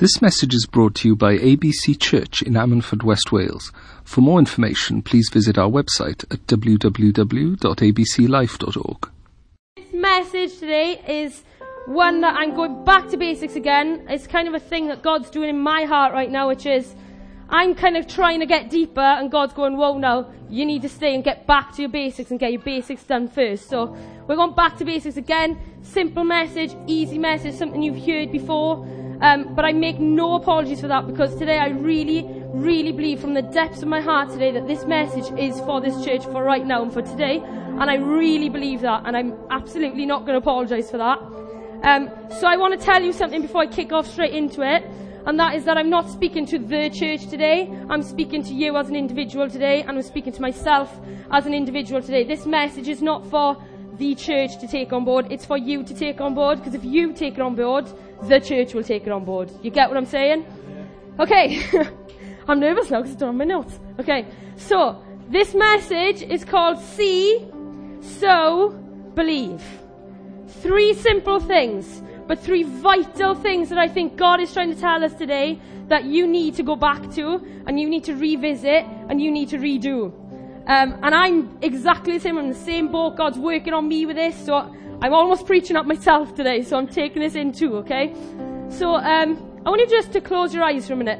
This message is brought to you by ABC Church in Ammanford, West Wales. For more information, please visit our website at www.abclife.org. This message today is one that I'm going back to basics again. It's kind of a thing that God's doing in my heart right now, which is I'm kind of trying to get deeper, and God's going, Whoa, now you need to stay and get back to your basics and get your basics done first. So we're going back to basics again. Simple message, easy message, something you've heard before. Um, but I make no apologies for that because today I really, really believe from the depths of my heart today that this message is for this church for right now and for today. And I really believe that. And I'm absolutely not going to apologize for that. Um, so I want to tell you something before I kick off straight into it. And that is that I'm not speaking to the church today. I'm speaking to you as an individual today. And I'm speaking to myself as an individual today. This message is not for the church to take on board. It's for you to take on board. Because if you take it on board, the church will take it on board. You get what I'm saying? Okay. I'm nervous now because it's on my notes. Okay. So, this message is called See, Sow, Believe. Three simple things, but three vital things that I think God is trying to tell us today that you need to go back to, and you need to revisit, and you need to redo. Um, and I'm exactly the same. I'm in the same boat. God's working on me with this, so I'm almost preaching up myself today, so I'm taking this in too, okay? So um, I want you just to close your eyes for a minute.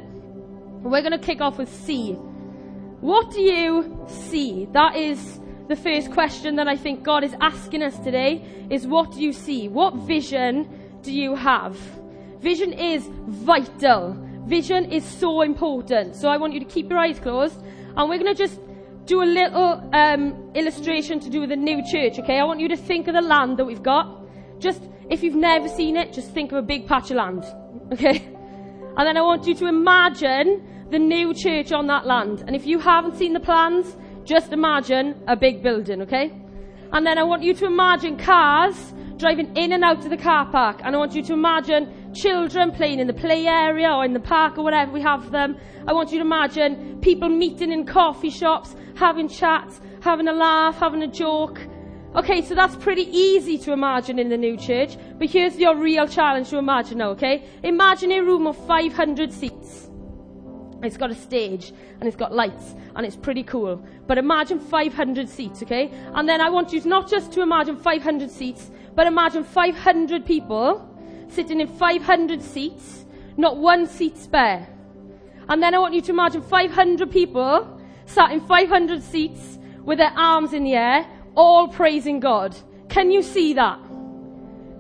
We're going to kick off with see. What do you see? That is the first question that I think God is asking us today is what do you see? What vision do you have? Vision is vital. Vision is so important. So I want you to keep your eyes closed and we're going to just do a little um, illustration to do with the new church, okay? I want you to think of the land that we've got. Just, if you've never seen it, just think of a big patch of land, okay? And then I want you to imagine the new church on that land. And if you haven't seen the plans, just imagine a big building, okay? And then I want you to imagine cars driving in and out of the car park. And I want you to imagine children playing in the play area or in the park or whatever we have them. I want you to imagine people meeting in coffee shops having chats, having a laugh, having a joke. Okay, so that's pretty easy to imagine in the new church, but here's your real challenge to imagine now, okay? Imagine a room of 500 seats. It's got a stage and it's got lights and it's pretty cool. But imagine 500 seats, okay? And then I want you not just to imagine 500 seats, but imagine 500 people sitting in 500 seats, not one seat spare. And then I want you to imagine 500 people sat in 500 seats with their arms in the air, all praising God. Can you see that?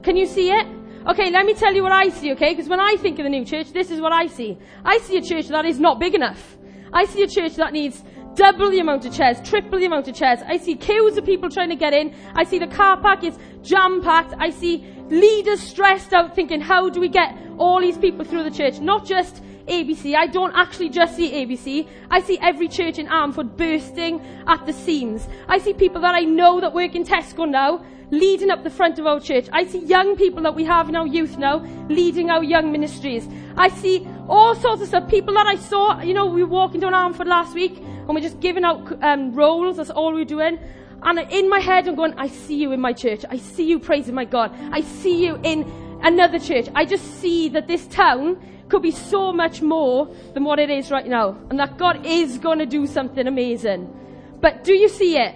Can you see it? Okay, let me tell you what I see, okay? Because when I think of the new church, this is what I see. I see a church that is not big enough. I see a church that needs double the amount of chairs, triple the amount of chairs. I see queues of people trying to get in. I see the car park is jam packed. I see leaders stressed out thinking, how do we get all these people through the church? Not just ABC. I don't actually just see ABC. I see every church in Ammanford bursting at the seams. I see people that I know that work in Tesco now leading up the front of our church. I see young people that we have in our youth now leading our young ministries. I see all sorts of stuff. People that I saw, you know, we were walking down Ammanford last week and we're just giving out um, rolls. That's all we're doing. And in my head, I'm going, I see you in my church. I see you praising my God. I see you in another church. I just see that this town could be so much more than what it is right now. And that God is going to do something amazing. But do you see it?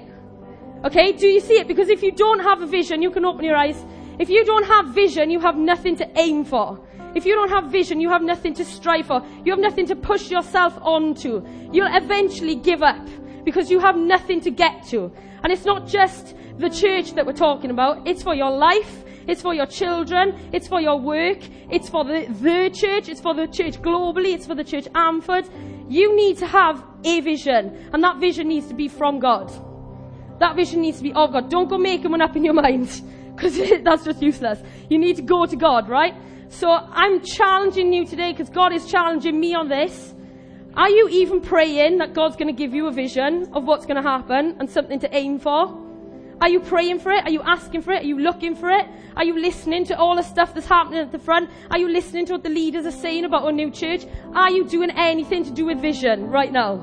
Okay, do you see it? Because if you don't have a vision, you can open your eyes. If you don't have vision, you have nothing to aim for. If you don't have vision, you have nothing to strive for. You have nothing to push yourself onto. You'll eventually give up because you have nothing to get to. And it's not just the church that we're talking about, it's for your life, it's for your children. It's for your work. It's for the, the church. It's for the church globally. It's for the church Ammanford. You need to have a vision. And that vision needs to be from God. That vision needs to be of God. Don't go making one up in your mind. Because that's just useless. You need to go to God, right? So I'm challenging you today because God is challenging me on this. Are you even praying that God's going to give you a vision of what's going to happen and something to aim for? Are you praying for it? Are you asking for it? Are you looking for it? Are you listening to all the stuff that's happening at the front? Are you listening to what the leaders are saying about our new church? Are you doing anything to do with vision right now?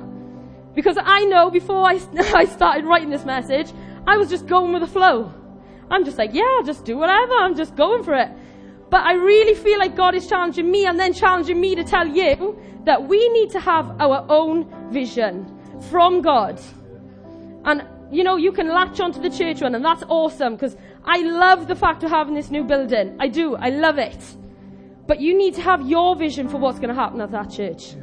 Because I know before I, I started writing this message, I was just going with the flow. I'm just like, yeah, I'll just do whatever. I'm just going for it. But I really feel like God is challenging me and then challenging me to tell you that we need to have our own vision from God. And, you know, you can latch onto the church one and that's awesome because I love the fact of having this new building. I do. I love it. But you need to have your vision for what's going to happen at that church.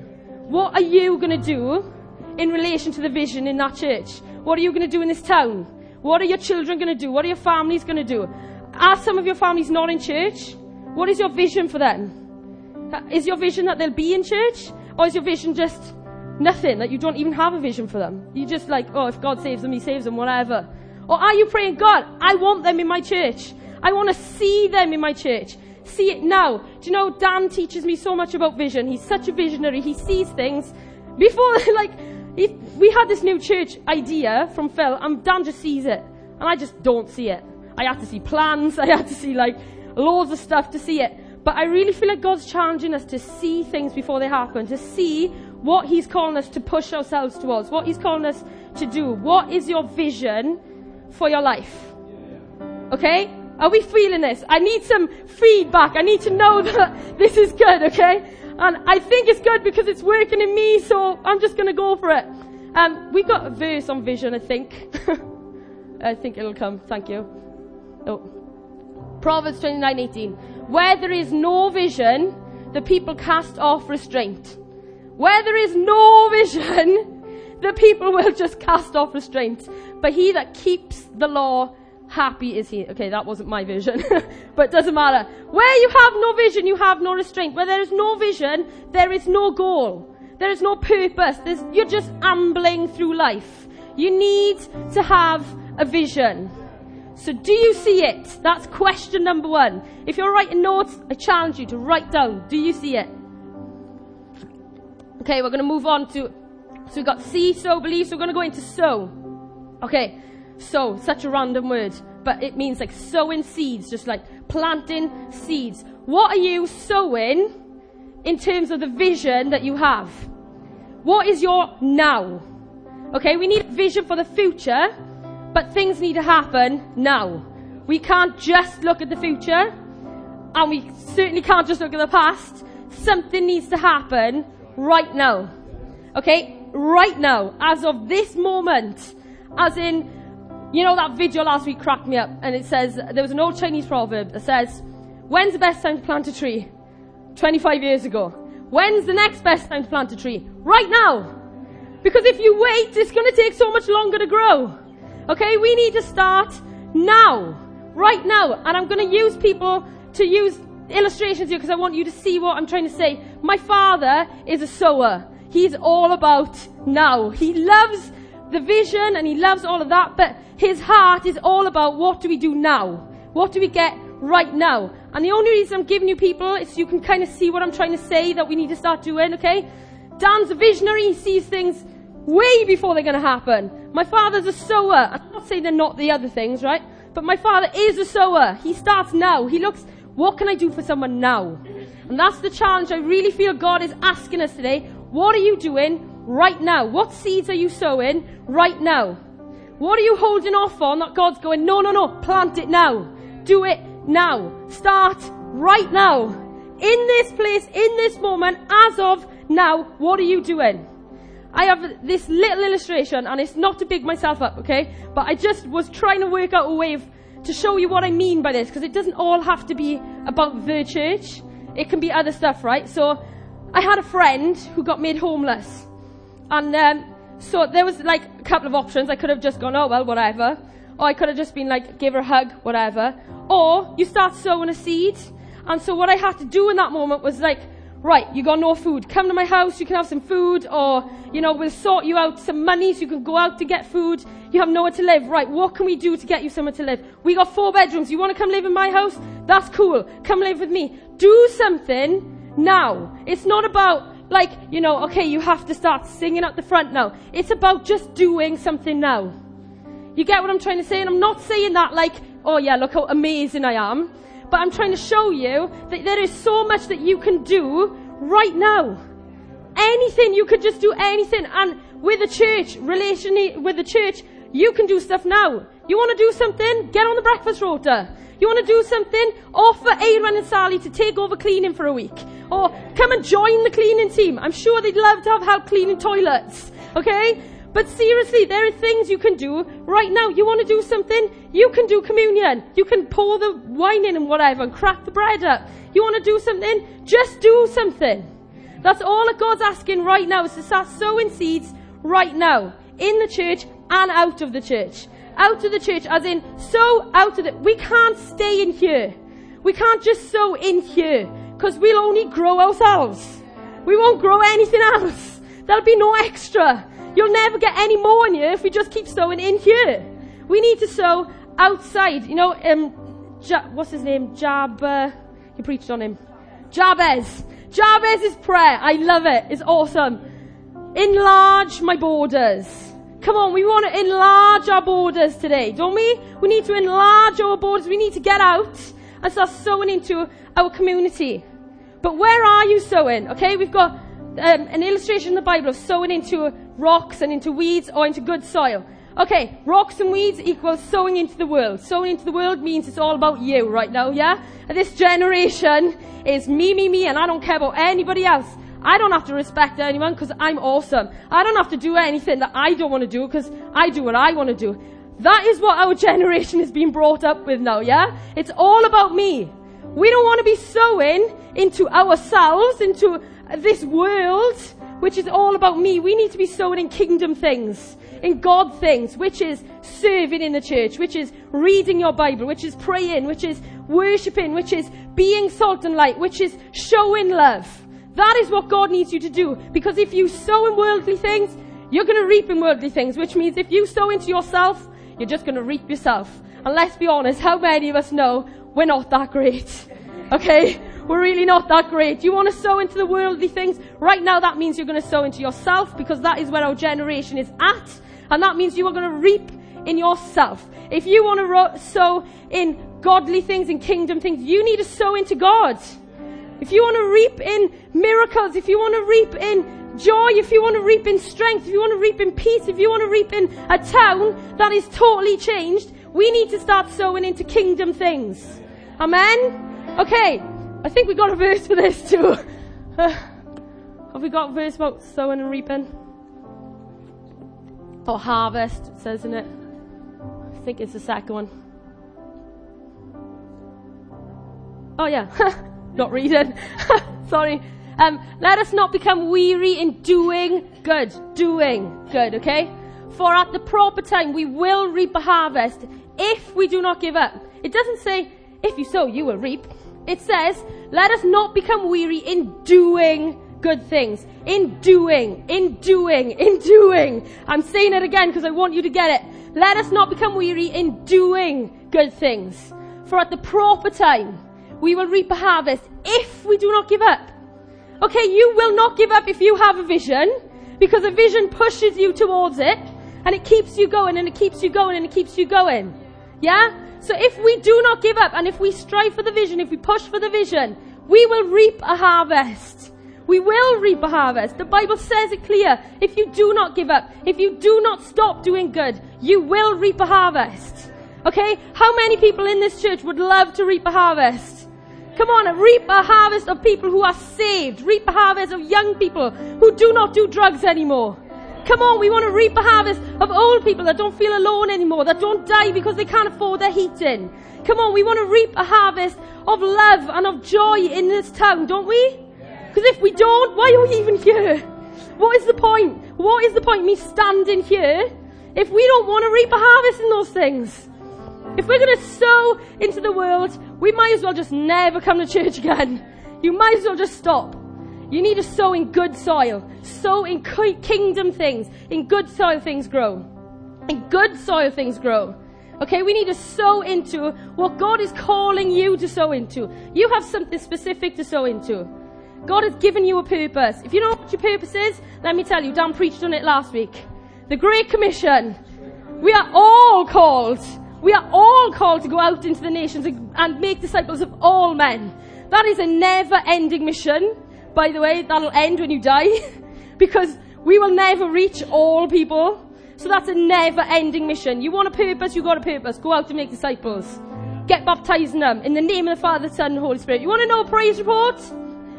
What are you going to do in relation to the vision in that church? What are you going to do in this town? What are your children going to do? What are your families going to do? Are some of your families not in church? What is your vision for them? Is your vision that they'll be in church? Or is your vision just nothing, that you don't even have a vision for them? You're just like, oh, if God saves them, He saves them, whatever. Or are you praying, God, I want them in my church. I want to see them in my church. See it now. Do you know, Dan teaches me so much about vision. He's such a visionary. He sees things before, like, he, we had this new church idea from Phil, and Dan just sees it. And I just don't see it. I had to see plans. I had to see, like, loads of stuff to see it. But I really feel like God's challenging us to see things before they happen, to see what He's calling us to push ourselves towards, what He's calling us to do. What is your vision for your life. Okay? Are we feeling this? I need some feedback. I need to know that this is good, okay? And I think it's good because it's working in me, so I'm just to go for it. Um, we've got a verse on vision, I think. I think it'll come. Thank you. Oh. Proverbs 29:18. Where there is no vision, the people cast off restraint. Where there is no vision, the people will just cast off restraint. But he that keeps the law, happy is he. Okay, that wasn't my vision, but doesn't matter. Where you have no vision, you have no restraint. Where there is no vision, there is no goal. There is no purpose. There's, you're just ambling through life. You need to have a vision. So do you see it? That's question number one. If you're writing notes, I challenge you to write down, do you see it? Okay, we're going to move on to so we've got see, sow, believe. So we're going to go into sow. Okay, sow, such a random word, but it means like sowing seeds, just like planting seeds. What are you sowing in terms of the vision that you have? What is your now? Okay, we need vision for the future, but things need to happen now. We can't just look at the future, and we certainly can't just look at the past. Something needs to happen right now. Okay, right now, as of this moment, as in, you know, that video last week cracked me up, and it says, there was an old Chinese proverb that says, when's the best time to plant a tree? 25 years ago. When's the next best time to plant a tree? Right now! Because if you wait, it's going to take so much longer to grow. Okay, we need to start now. Right now. And I'm going to use people to use illustrations here because I want you to see what I'm trying to say. My father is a sower. He's all about now. He loves the vision and he loves all of that, but his heart is all about what do we do now? What do we get right now? And the only reason I'm giving you people is so you can kind of see what I'm trying to say that we need to start doing, okay? Dan's a visionary. He sees things way before they're going to happen. My father's a sower. I'm not saying they're not the other things, right? But my father is a sower. He starts now. He looks, what can I do for someone now? And that's the challenge I really feel God is asking us today. What are you doing right now? What seeds are you sowing right now? What are you holding off on that God's going, no, no, no, plant it now. Do it now. Start right now. In this place, in this moment, as of now, what are you doing? I have this little illustration, and it's not to big myself up, okay? But I just was trying to work out a way of, to show you what I mean by this, because it doesn't all have to be about the church. It can be other stuff, right? So I had a friend who got made homeless. And um, so there was like a couple of options. I could have just gone, oh, well, whatever. Or I could have just been like, give her a hug, whatever. Or you start sowing a seed. And so what I had to do in that moment was like, right, you got no food. Come to my house, you can have some food. Or, you know, we'll sort you out some money so you can go out to get food. You have nowhere to live. Right, what can we do to get you somewhere to live? We got four bedrooms. You want to come live in my house? That's cool. Come live with me. Do something now. It's not about like, you know, okay, you have to start singing at the front now. It's about just doing something now. You get what I'm trying to say? And I'm not saying that like, oh yeah, look how amazing I am. But I'm trying to show you that there is so much that you can do right now. Anything, you could just do anything. And with the church, relation with the church, you can do stuff now. You want to do something? Get on the breakfast rota. You want to do something? Offer Aaron and Sally to take over cleaning for a week. Or come and join the cleaning team. I'm sure they'd love to have help cleaning toilets. Okay? But seriously, there are things you can do right now. You want to do something? You can do communion. You can pour the wine in and whatever and crack the bread up. You want to do something? Just do something. That's all that God's asking right now is to start sowing seeds right now in the church and out of the church. Out of the church, as in sow out of it. We can't stay in here. We can't just sow in here because we'll only grow ourselves. We won't grow anything else. There'll be no extra. You'll never get any more in here if we just keep sowing in here. We need to sow outside. You know, um, ja- what's his name? Jab. He preached on him. Jabez. Jabez's prayer. I love it. It's awesome. Enlarge my borders. Come on, we want to enlarge our borders today, don't we? We need to enlarge our borders. We need to get out and start sowing into our community. But where are you sowing? Okay, we've got um, an illustration in the Bible of sowing into rocks and into weeds or into good soil. Okay, rocks and weeds equals sowing into the world. Sowing into the world means it's all about you right now, yeah? This generation is me, me, me, and I don't care about anybody else. I don't have to respect anyone because I'm awesome. I don't have to do anything that I don't want to do because I do what I want to do. That is what our generation is being brought up with now, yeah? It's all about me. We don't want to be sowing into ourselves, into this world, which is all about me. We need to be sowing in kingdom things, in God things, which is serving in the church, which is reading your Bible, which is praying, which is worshipping, which is being salt and light, which is showing love. That is what God needs you to do. Because if you sow in worldly things, you're going to reap in worldly things, which means if you sow into yourself, you're just going to reap yourself. And let's be honest, how many of us know we're not that great? Okay? We're really not that great. You want to sow into the worldly things? Right now, that means you're going to sow into yourself because that is where our generation is at. And that means you are going to reap in yourself. If you want to ro- sow in godly things, in kingdom things, you need to sow into God. If you want to reap in miracles, if you want to reap in joy, if you want to reap in strength, if you want to reap in peace, if you want to reap in a town that is totally changed, we need to start sowing into kingdom things. Amen? Okay, I think we got a verse for this too. Uh, have we got a verse about sowing and reaping? Or harvest, it says in it. I think it's the second one. Oh yeah. not reading. Sorry. Um, let us not become weary in doing good. Doing good, okay? For at the proper time we will reap a harvest if we do not give up. It doesn't say, if you sow, you will reap. It says, let us not become weary in doing good things. In doing, in doing, in doing. I'm saying it again because I want you to get it. Let us not become weary in doing good things. For at the proper time, we will reap a harvest if we do not give up. Okay, you will not give up if you have a vision, because a vision pushes you towards it, and it keeps you going, and it keeps you going, and it keeps you going. Yeah? So if we do not give up, and if we strive for the vision, if we push for the vision, we will reap a harvest. We will reap a harvest. The Bible says it clear. If you do not give up, if you do not stop doing good, you will reap a harvest. Okay? How many people in this church would love to reap a harvest? Come on, reap a harvest of people who are saved. Reap a harvest of young people who do not do drugs anymore. Come on, we want to reap a harvest of old people that don't feel alone anymore, that don't die because they can't afford their heating. Come on, we want to reap a harvest of love and of joy in this town, don't we? Because if we don't, why are we even here? What is the point? What is the point me standing here if we don't want to reap a harvest in those things? If we're going to sow into the world, we might as well just never come to church again. You might as well just stop. You need to sow in good soil. Sow in kingdom things. In good soil, things grow. In good soil, things grow. Okay, we need to sow into what God is calling you to sow into. You have something specific to sow into. God has given you a purpose. If you don't know what your purpose is, let me tell you, Dan preached on it last week. The Great Commission. We are all called we are all called to go out into the nations and make disciples of all men. That is a never ending mission. By the way, that'll end when you die. because we will never reach all people. So that's a never ending mission. You want a purpose, you got a purpose. Go out and make disciples. get baptizing them in the name of the Father, the Son, and Holy Spirit. You want to know a praise report?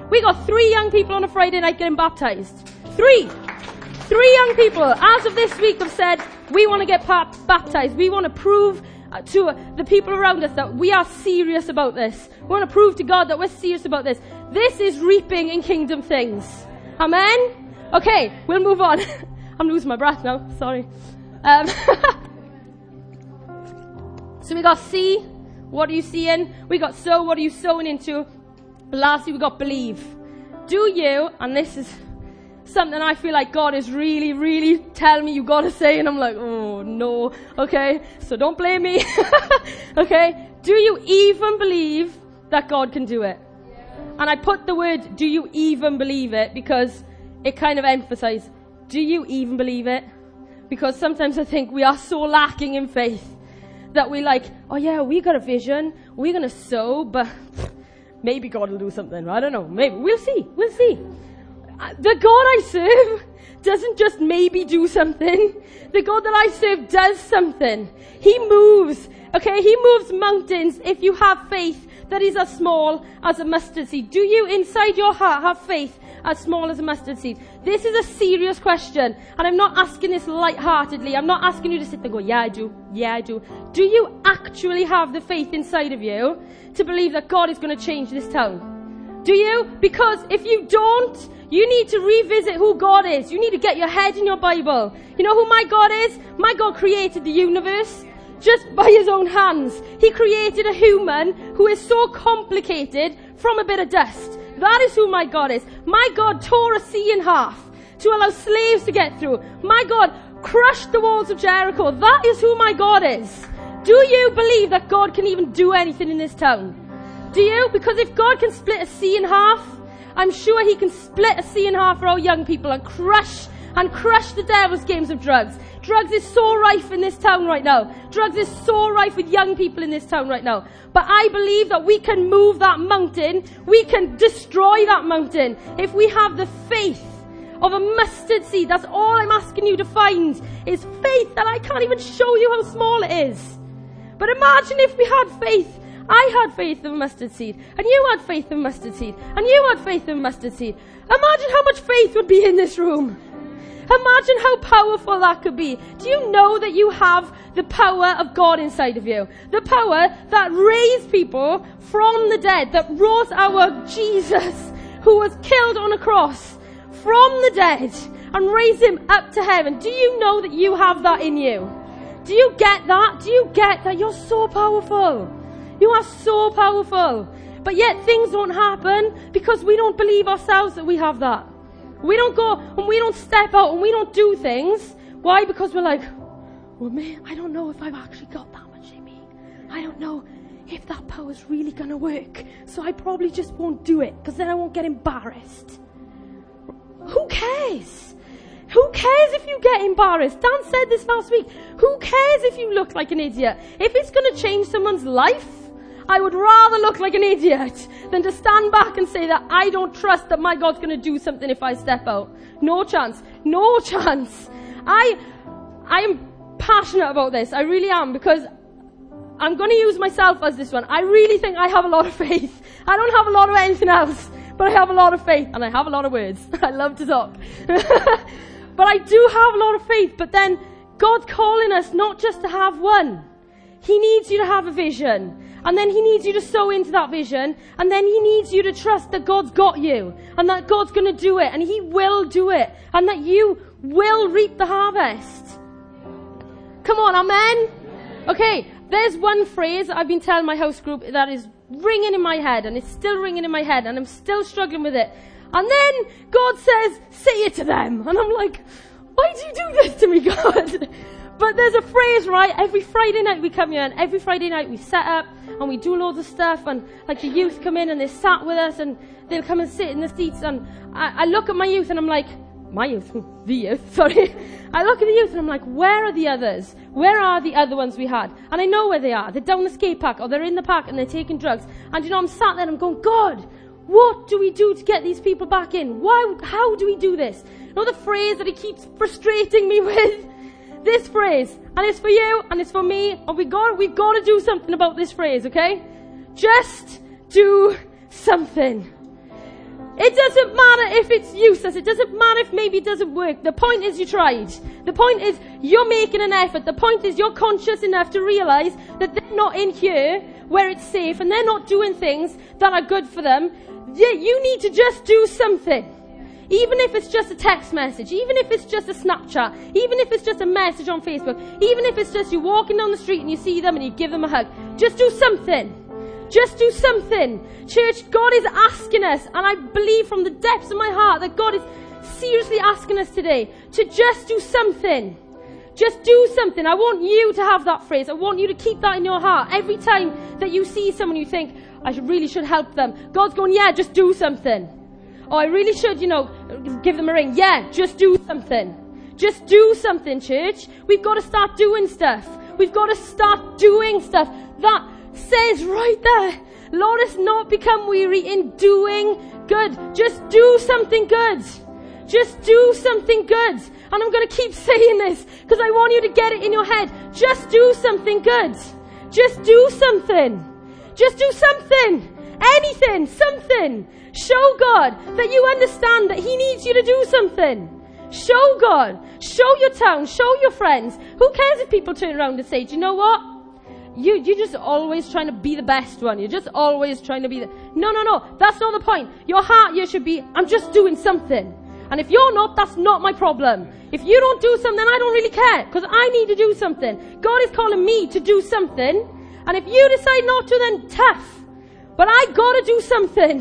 We got three young people on a Friday night getting baptized. Three. Three young people, as of this week, have said, we want to get baptized. We want to prove uh, to the people around us that we are serious about this. We want to prove to God that we're serious about this. This is reaping in kingdom things. Amen? Okay, we'll move on. I'm losing my breath now. Sorry. Um, so we got see. What are you seeing? We got sow. What are you sowing into? Lastly, we got believe. Do you, and this is something I feel like God is really, really telling me you gotta say, and I'm like, oh no, okay, so don't blame me, okay? Do you even believe that God can do it? And I put the word, do you even believe it? Because it kind of emphasizes, do you even believe it? Because sometimes I think we are so lacking in faith that we like, oh yeah, we got a vision, we're gonna sow, but maybe God will do something. I don't know. Maybe we'll see. We'll see uh, the God I serve doesn't just maybe do something. The God that I serve does something. He moves. Okay, He moves mountains if you have faith that is as small as a mustard seed. Do you inside your heart have faith as small as a mustard seed? This is a serious question. And I'm not asking this light-heartedly. I'm not asking you to sit there and go, yeah, I do. Yeah, I do. Do you actually have the faith inside of you to believe that God is going to change this town? Do you? Because if you don't, you need to revisit who God is. You need to get your head in your Bible. You know who my God is? My God created the universe just by his own hands. He created a human who is so complicated from a bit of dust. That is who my God is. My God tore a sea in half to allow slaves to get through. My God crushed the walls of Jericho. That is who my God is. Do you believe that God can even do anything in this town? Do you? Because if God can split a sea in half, I'm sure he can split a sea in half for our young people and crush and crush the devil's games of drugs. Drugs is so rife in this town right now. Drugs is so rife with young people in this town right now. But I believe that we can move that mountain. We can destroy that mountain if we have the faith of a mustard seed. That's all I'm asking you to find is faith that I can't even show you how small it is. But imagine if we had faith I had faith of mustard seed, and you had faith of mustard seed, and you had faith of mustard seed. Imagine how much faith would be in this room. Imagine how powerful that could be. Do you know that you have the power of God inside of you? The power that raised people from the dead, that rose our Jesus, who was killed on a cross from the dead and raised him up to heaven. Do you know that you have that in you? Do you get that? Do you get that you're so powerful? You are so powerful. But yet things don't happen because we don't believe ourselves that we have that. We don't go and we don't step out and we don't do things. Why? Because we're like, well, man, I don't know if I've actually got that much in me. I don't know if that power's really going to work. So I probably just won't do it because then I won't get embarrassed. Who cares? Who cares if you get embarrassed? Dan said this last week. Who cares if you look like an idiot? If it's going to change someone's life, I would rather look like an idiot than to stand back and say that I don't trust that my God's going to do something if I step out. No chance. No chance. I, I am passionate about this. I really am because I'm going to use myself as this one. I really think I have a lot of faith. I don't have a lot of anything else, but I have a lot of faith and I have a lot of words. I love to talk. but I do have a lot of faith, but then God's calling us not just to have one. He needs you to have a vision. And then he needs you to sow into that vision. And then he needs you to trust that God's got you. And that God's going to do it. And he will do it. And that you will reap the harvest. Come on, amen? Okay, there's one phrase I've been telling my house group that is ringing in my head. And it's still ringing in my head. And I'm still struggling with it. And then God says, say it to them. And I'm like, why do you do this to me, God? But there's a phrase, right? Every Friday night we come here, and every Friday night we set up and we do loads of stuff, and like the youth come in and they sat with us, and they'll come and sit in the seats, and I, I look at my youth and I'm like, my youth, the youth, sorry. I look at the youth and I'm like, where are the others? Where are the other ones we had? And I know where they are. They're down the skate park or they're in the park and they're taking drugs. And you know, I'm sat there and I'm going, God, what do we do to get these people back in? Why, how do we do this? You know the phrase that he keeps frustrating me with? This phrase, and it's for you, and it's for me, and we got, we've got to do something about this phrase, okay? Just do something. It doesn't matter if it's useless. It doesn't matter if maybe it doesn't work. The point is you tried. The point is you're making an effort. The point is you're conscious enough to realize that they're not in here where it's safe and they're not doing things that are good for them. Yeah, you need to just do something. Even if it's just a text message, even if it's just a Snapchat, even if it's just a message on Facebook, even if it's just you walking down the street and you see them and you give them a hug, just do something. Just do something. Church, God is asking us, and I believe from the depths of my heart that God is seriously asking us today to just do something. Just do something. I want you to have that phrase. I want you to keep that in your heart. Every time that you see someone you think, I really should help them. God's going, yeah, just do something. Oh, I really should, you know, give them a ring. Yeah, just do something. Just do something, church. We've got to start doing stuff. We've got to start doing stuff. That says right there, let us not become weary in doing good. Just do something good. Just do something good. And I'm going to keep saying this because I want you to get it in your head. Just do something good. Just do something. Just do something. Anything. Something. Show God that you understand that He needs you to do something. Show God. Show your town. Show your friends. Who cares if people turn around and say, do you know what? you, you're just always trying to be the best one. You're just always trying to be the, no, no, no. That's not the point. Your heart you should be, I'm just doing something. And if you're not, that's not my problem. If you don't do something, I don't really care, because I need to do something. God is calling me to do something, and if you decide not to, then tough. But I gotta do something.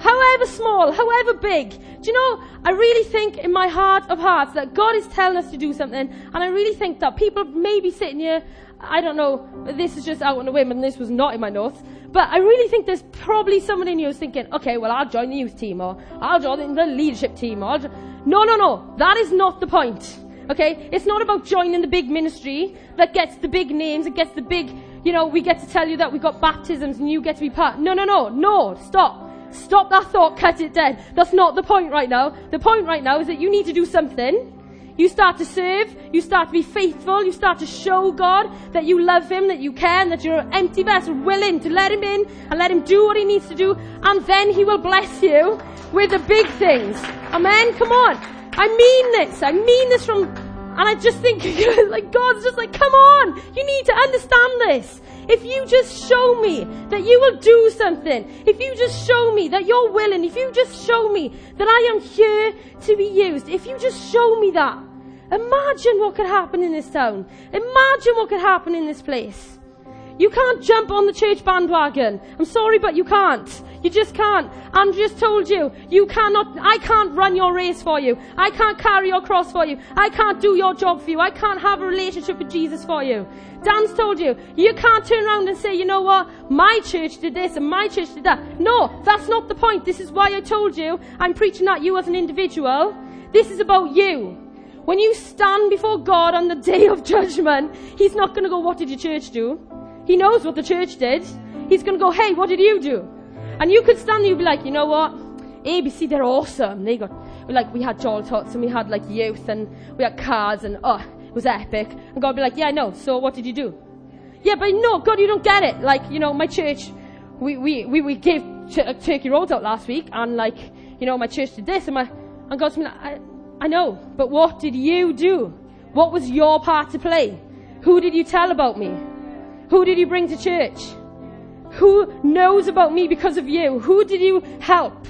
However small, however big. Do you know, I really think in my heart of hearts that God is telling us to do something, and I really think that people may be sitting here I don't know, this is just out on a whim and this was not in my notes. But I really think there's probably someone in you who's thinking, okay, well, I'll join the youth team or I'll join the leadership team or No, no, no. That is not the point. Okay? It's not about joining the big ministry that gets the big names, it gets the big, you know, we get to tell you that we got baptisms and you get to be part. No, no, no. No. Stop. Stop that thought. Cut it dead. That's not the point right now. The point right now is that you need to do something you start to serve, you start to be faithful, you start to show God that you love Him, that you care, and that you're an empty vessel, willing to let Him in and let Him do what He needs to do, and then He will bless you with the big things. Amen? Come on. I mean this. I mean this from, and I just think, like, God's just like, come on. You need to understand this. If you just show me that you will do something, if you just show me that you're willing, if you just show me that I am here to be used, if you just show me that, Imagine what could happen in this town. Imagine what could happen in this place. You can't jump on the church bandwagon. I'm sorry, but you can't. You just can't. And just told you, you cannot, I can't run your race for you. I can't carry your cross for you. I can't do your job for you. I can't have a relationship with Jesus for you. Dan's told you, you can't turn around and say, you know what, my church did this and my church did that. No, that's not the point. This is why I told you, I'm preaching at you as an individual. This is about you. When you stand before God on the day of judgment, He's not going to go, What did your church do? He knows what the church did. He's going to go, Hey, what did you do? And you could stand there and be like, You know what? ABC, they're awesome. They got, like, we had Joel Tots and we had, like, youth and we had cars and, oh, it was epic. And God would be like, Yeah, I know. So what did you do? Yeah, but no, God, you don't get it. Like, you know, my church, we, we, we, we gave ch- uh, turkey rolls out last week and, like, you know, my church did this and my, and God's like, I, I know, but what did you do? What was your part to play? Who did you tell about me? Who did you bring to church? Who knows about me because of you? Who did you help?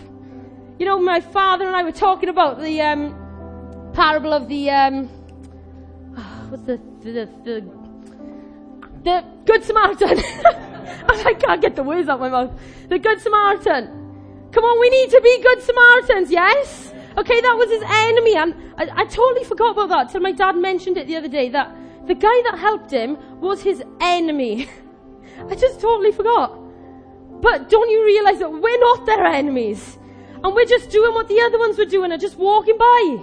You know, my father and I were talking about the um, parable of the um, what's the the, the the Good Samaritan. I can't get the words out of my mouth. The Good Samaritan. Come on, we need to be good Samaritans, yes? Okay, that was his enemy. And I, I totally forgot about that till my dad mentioned it the other day that the guy that helped him was his enemy. I just totally forgot. But don't you realize that we're not their enemies? And we're just doing what the other ones were doing and just walking by.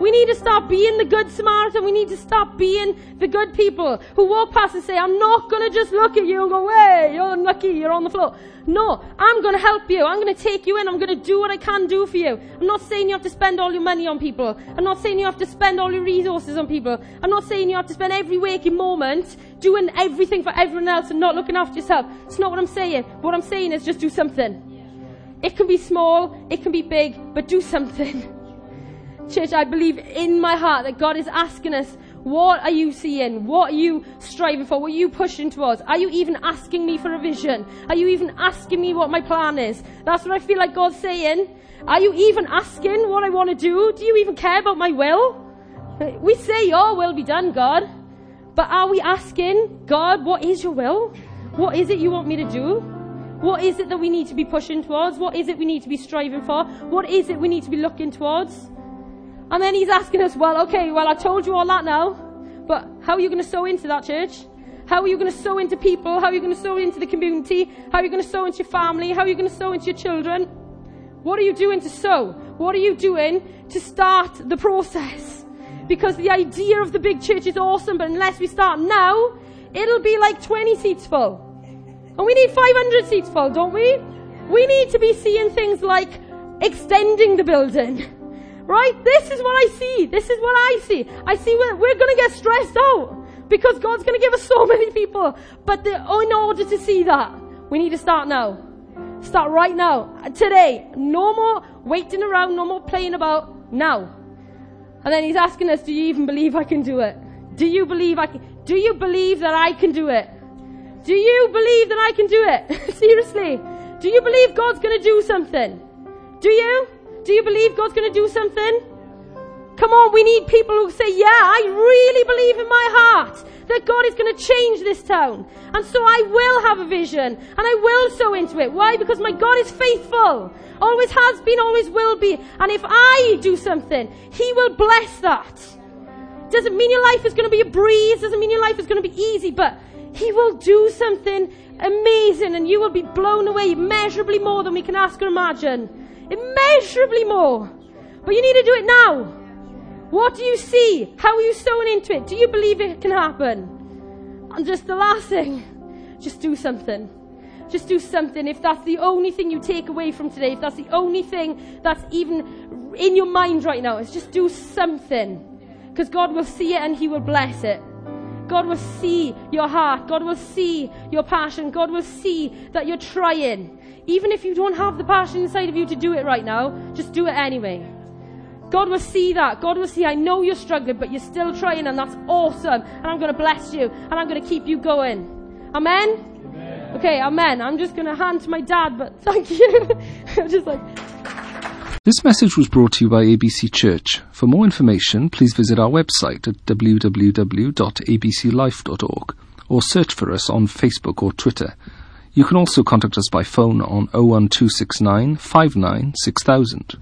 We need to stop being the good Samaritan. We need to stop being the good people who walk past and say, I'm not going to just look at you and go, hey, you're unlucky, you're on the floor. No, I'm going to help you. I'm going to take you in. I'm going to do what I can do for you. I'm not saying you have to spend all your money on people. I'm not saying you have to spend all your resources on people. I'm not saying you have to spend every waking moment doing everything for everyone else and not looking after yourself. It's not what I'm saying. What I'm saying is just do something. It can be small, it can be big, but do something. Church, I believe in my heart that God is asking us, what are you seeing? What are you striving for? What are you pushing towards? Are you even asking me for a vision? Are you even asking me what my plan is? That's what I feel like God's saying. Are you even asking what I want to do? Do you even care about my will? We say, your will be done, God. But are we asking, God, what is your will? What is it you want me to do? What is it that we need to be pushing towards? What is it we need to be striving for? What is it we need to be looking towards? And then he's asking us, well, okay, well, I told you all that now, but how are you going to sow into that church? How are you going to sow into people? How are you going to sow into the community? How are you going to sow into your family? How are you going to sow into your children? What are you doing to sow? What are you doing to start the process? Because the idea of the big church is awesome, but unless we start now, it'll be like 20 seats full. And we need 500 seats full, don't we? We need to be seeing things like extending the building Right? This is what I see. This is what I see. I see we're, we're to get stressed out because God's to give us so many people. But the, in order to see that, we need to start now. Start right now. Today. No more waiting around, no more playing about. Now. And then he's asking us, do you even believe I can do it? Do you believe I can, do you believe that I can do it? Do you believe that I can do it? Seriously. Do you believe God's to do something? Do you? Do you believe God's going to do something? Come on, we need people who say, Yeah, I really believe in my heart that God is going to change this town. And so I will have a vision and I will sow into it. Why? Because my God is faithful. Always has been, always will be. And if I do something, He will bless that. Doesn't mean your life is going to be a breeze, doesn't mean your life is going to be easy, but He will do something amazing and you will be blown away immeasurably more than we can ask or imagine immeasurably more. But you need to do it now. What do you see? How are you sowing into it? Do you believe it can happen? And just the last thing, just do something. Just do something. If that's the only thing you take away from today, if that's the only thing that's even in your mind right now, is just do something. Because God will see it and He will bless it. God will see your heart. God will see your passion. God will see that you're trying. Even if you don't have the passion inside of you to do it right now, just do it anyway. God will see that. God will see, I know you're struggling, but you're still trying, and that's awesome. And I'm going to bless you, and I'm going to keep you going. Amen? amen. Okay, amen. I'm just going to hand to my dad, but thank you. I'm just like. This message was brought to you by ABC Church. For more information, please visit our website at www.abclife.org or search for us on Facebook or Twitter. You can also contact us by phone on 01269 59 6000.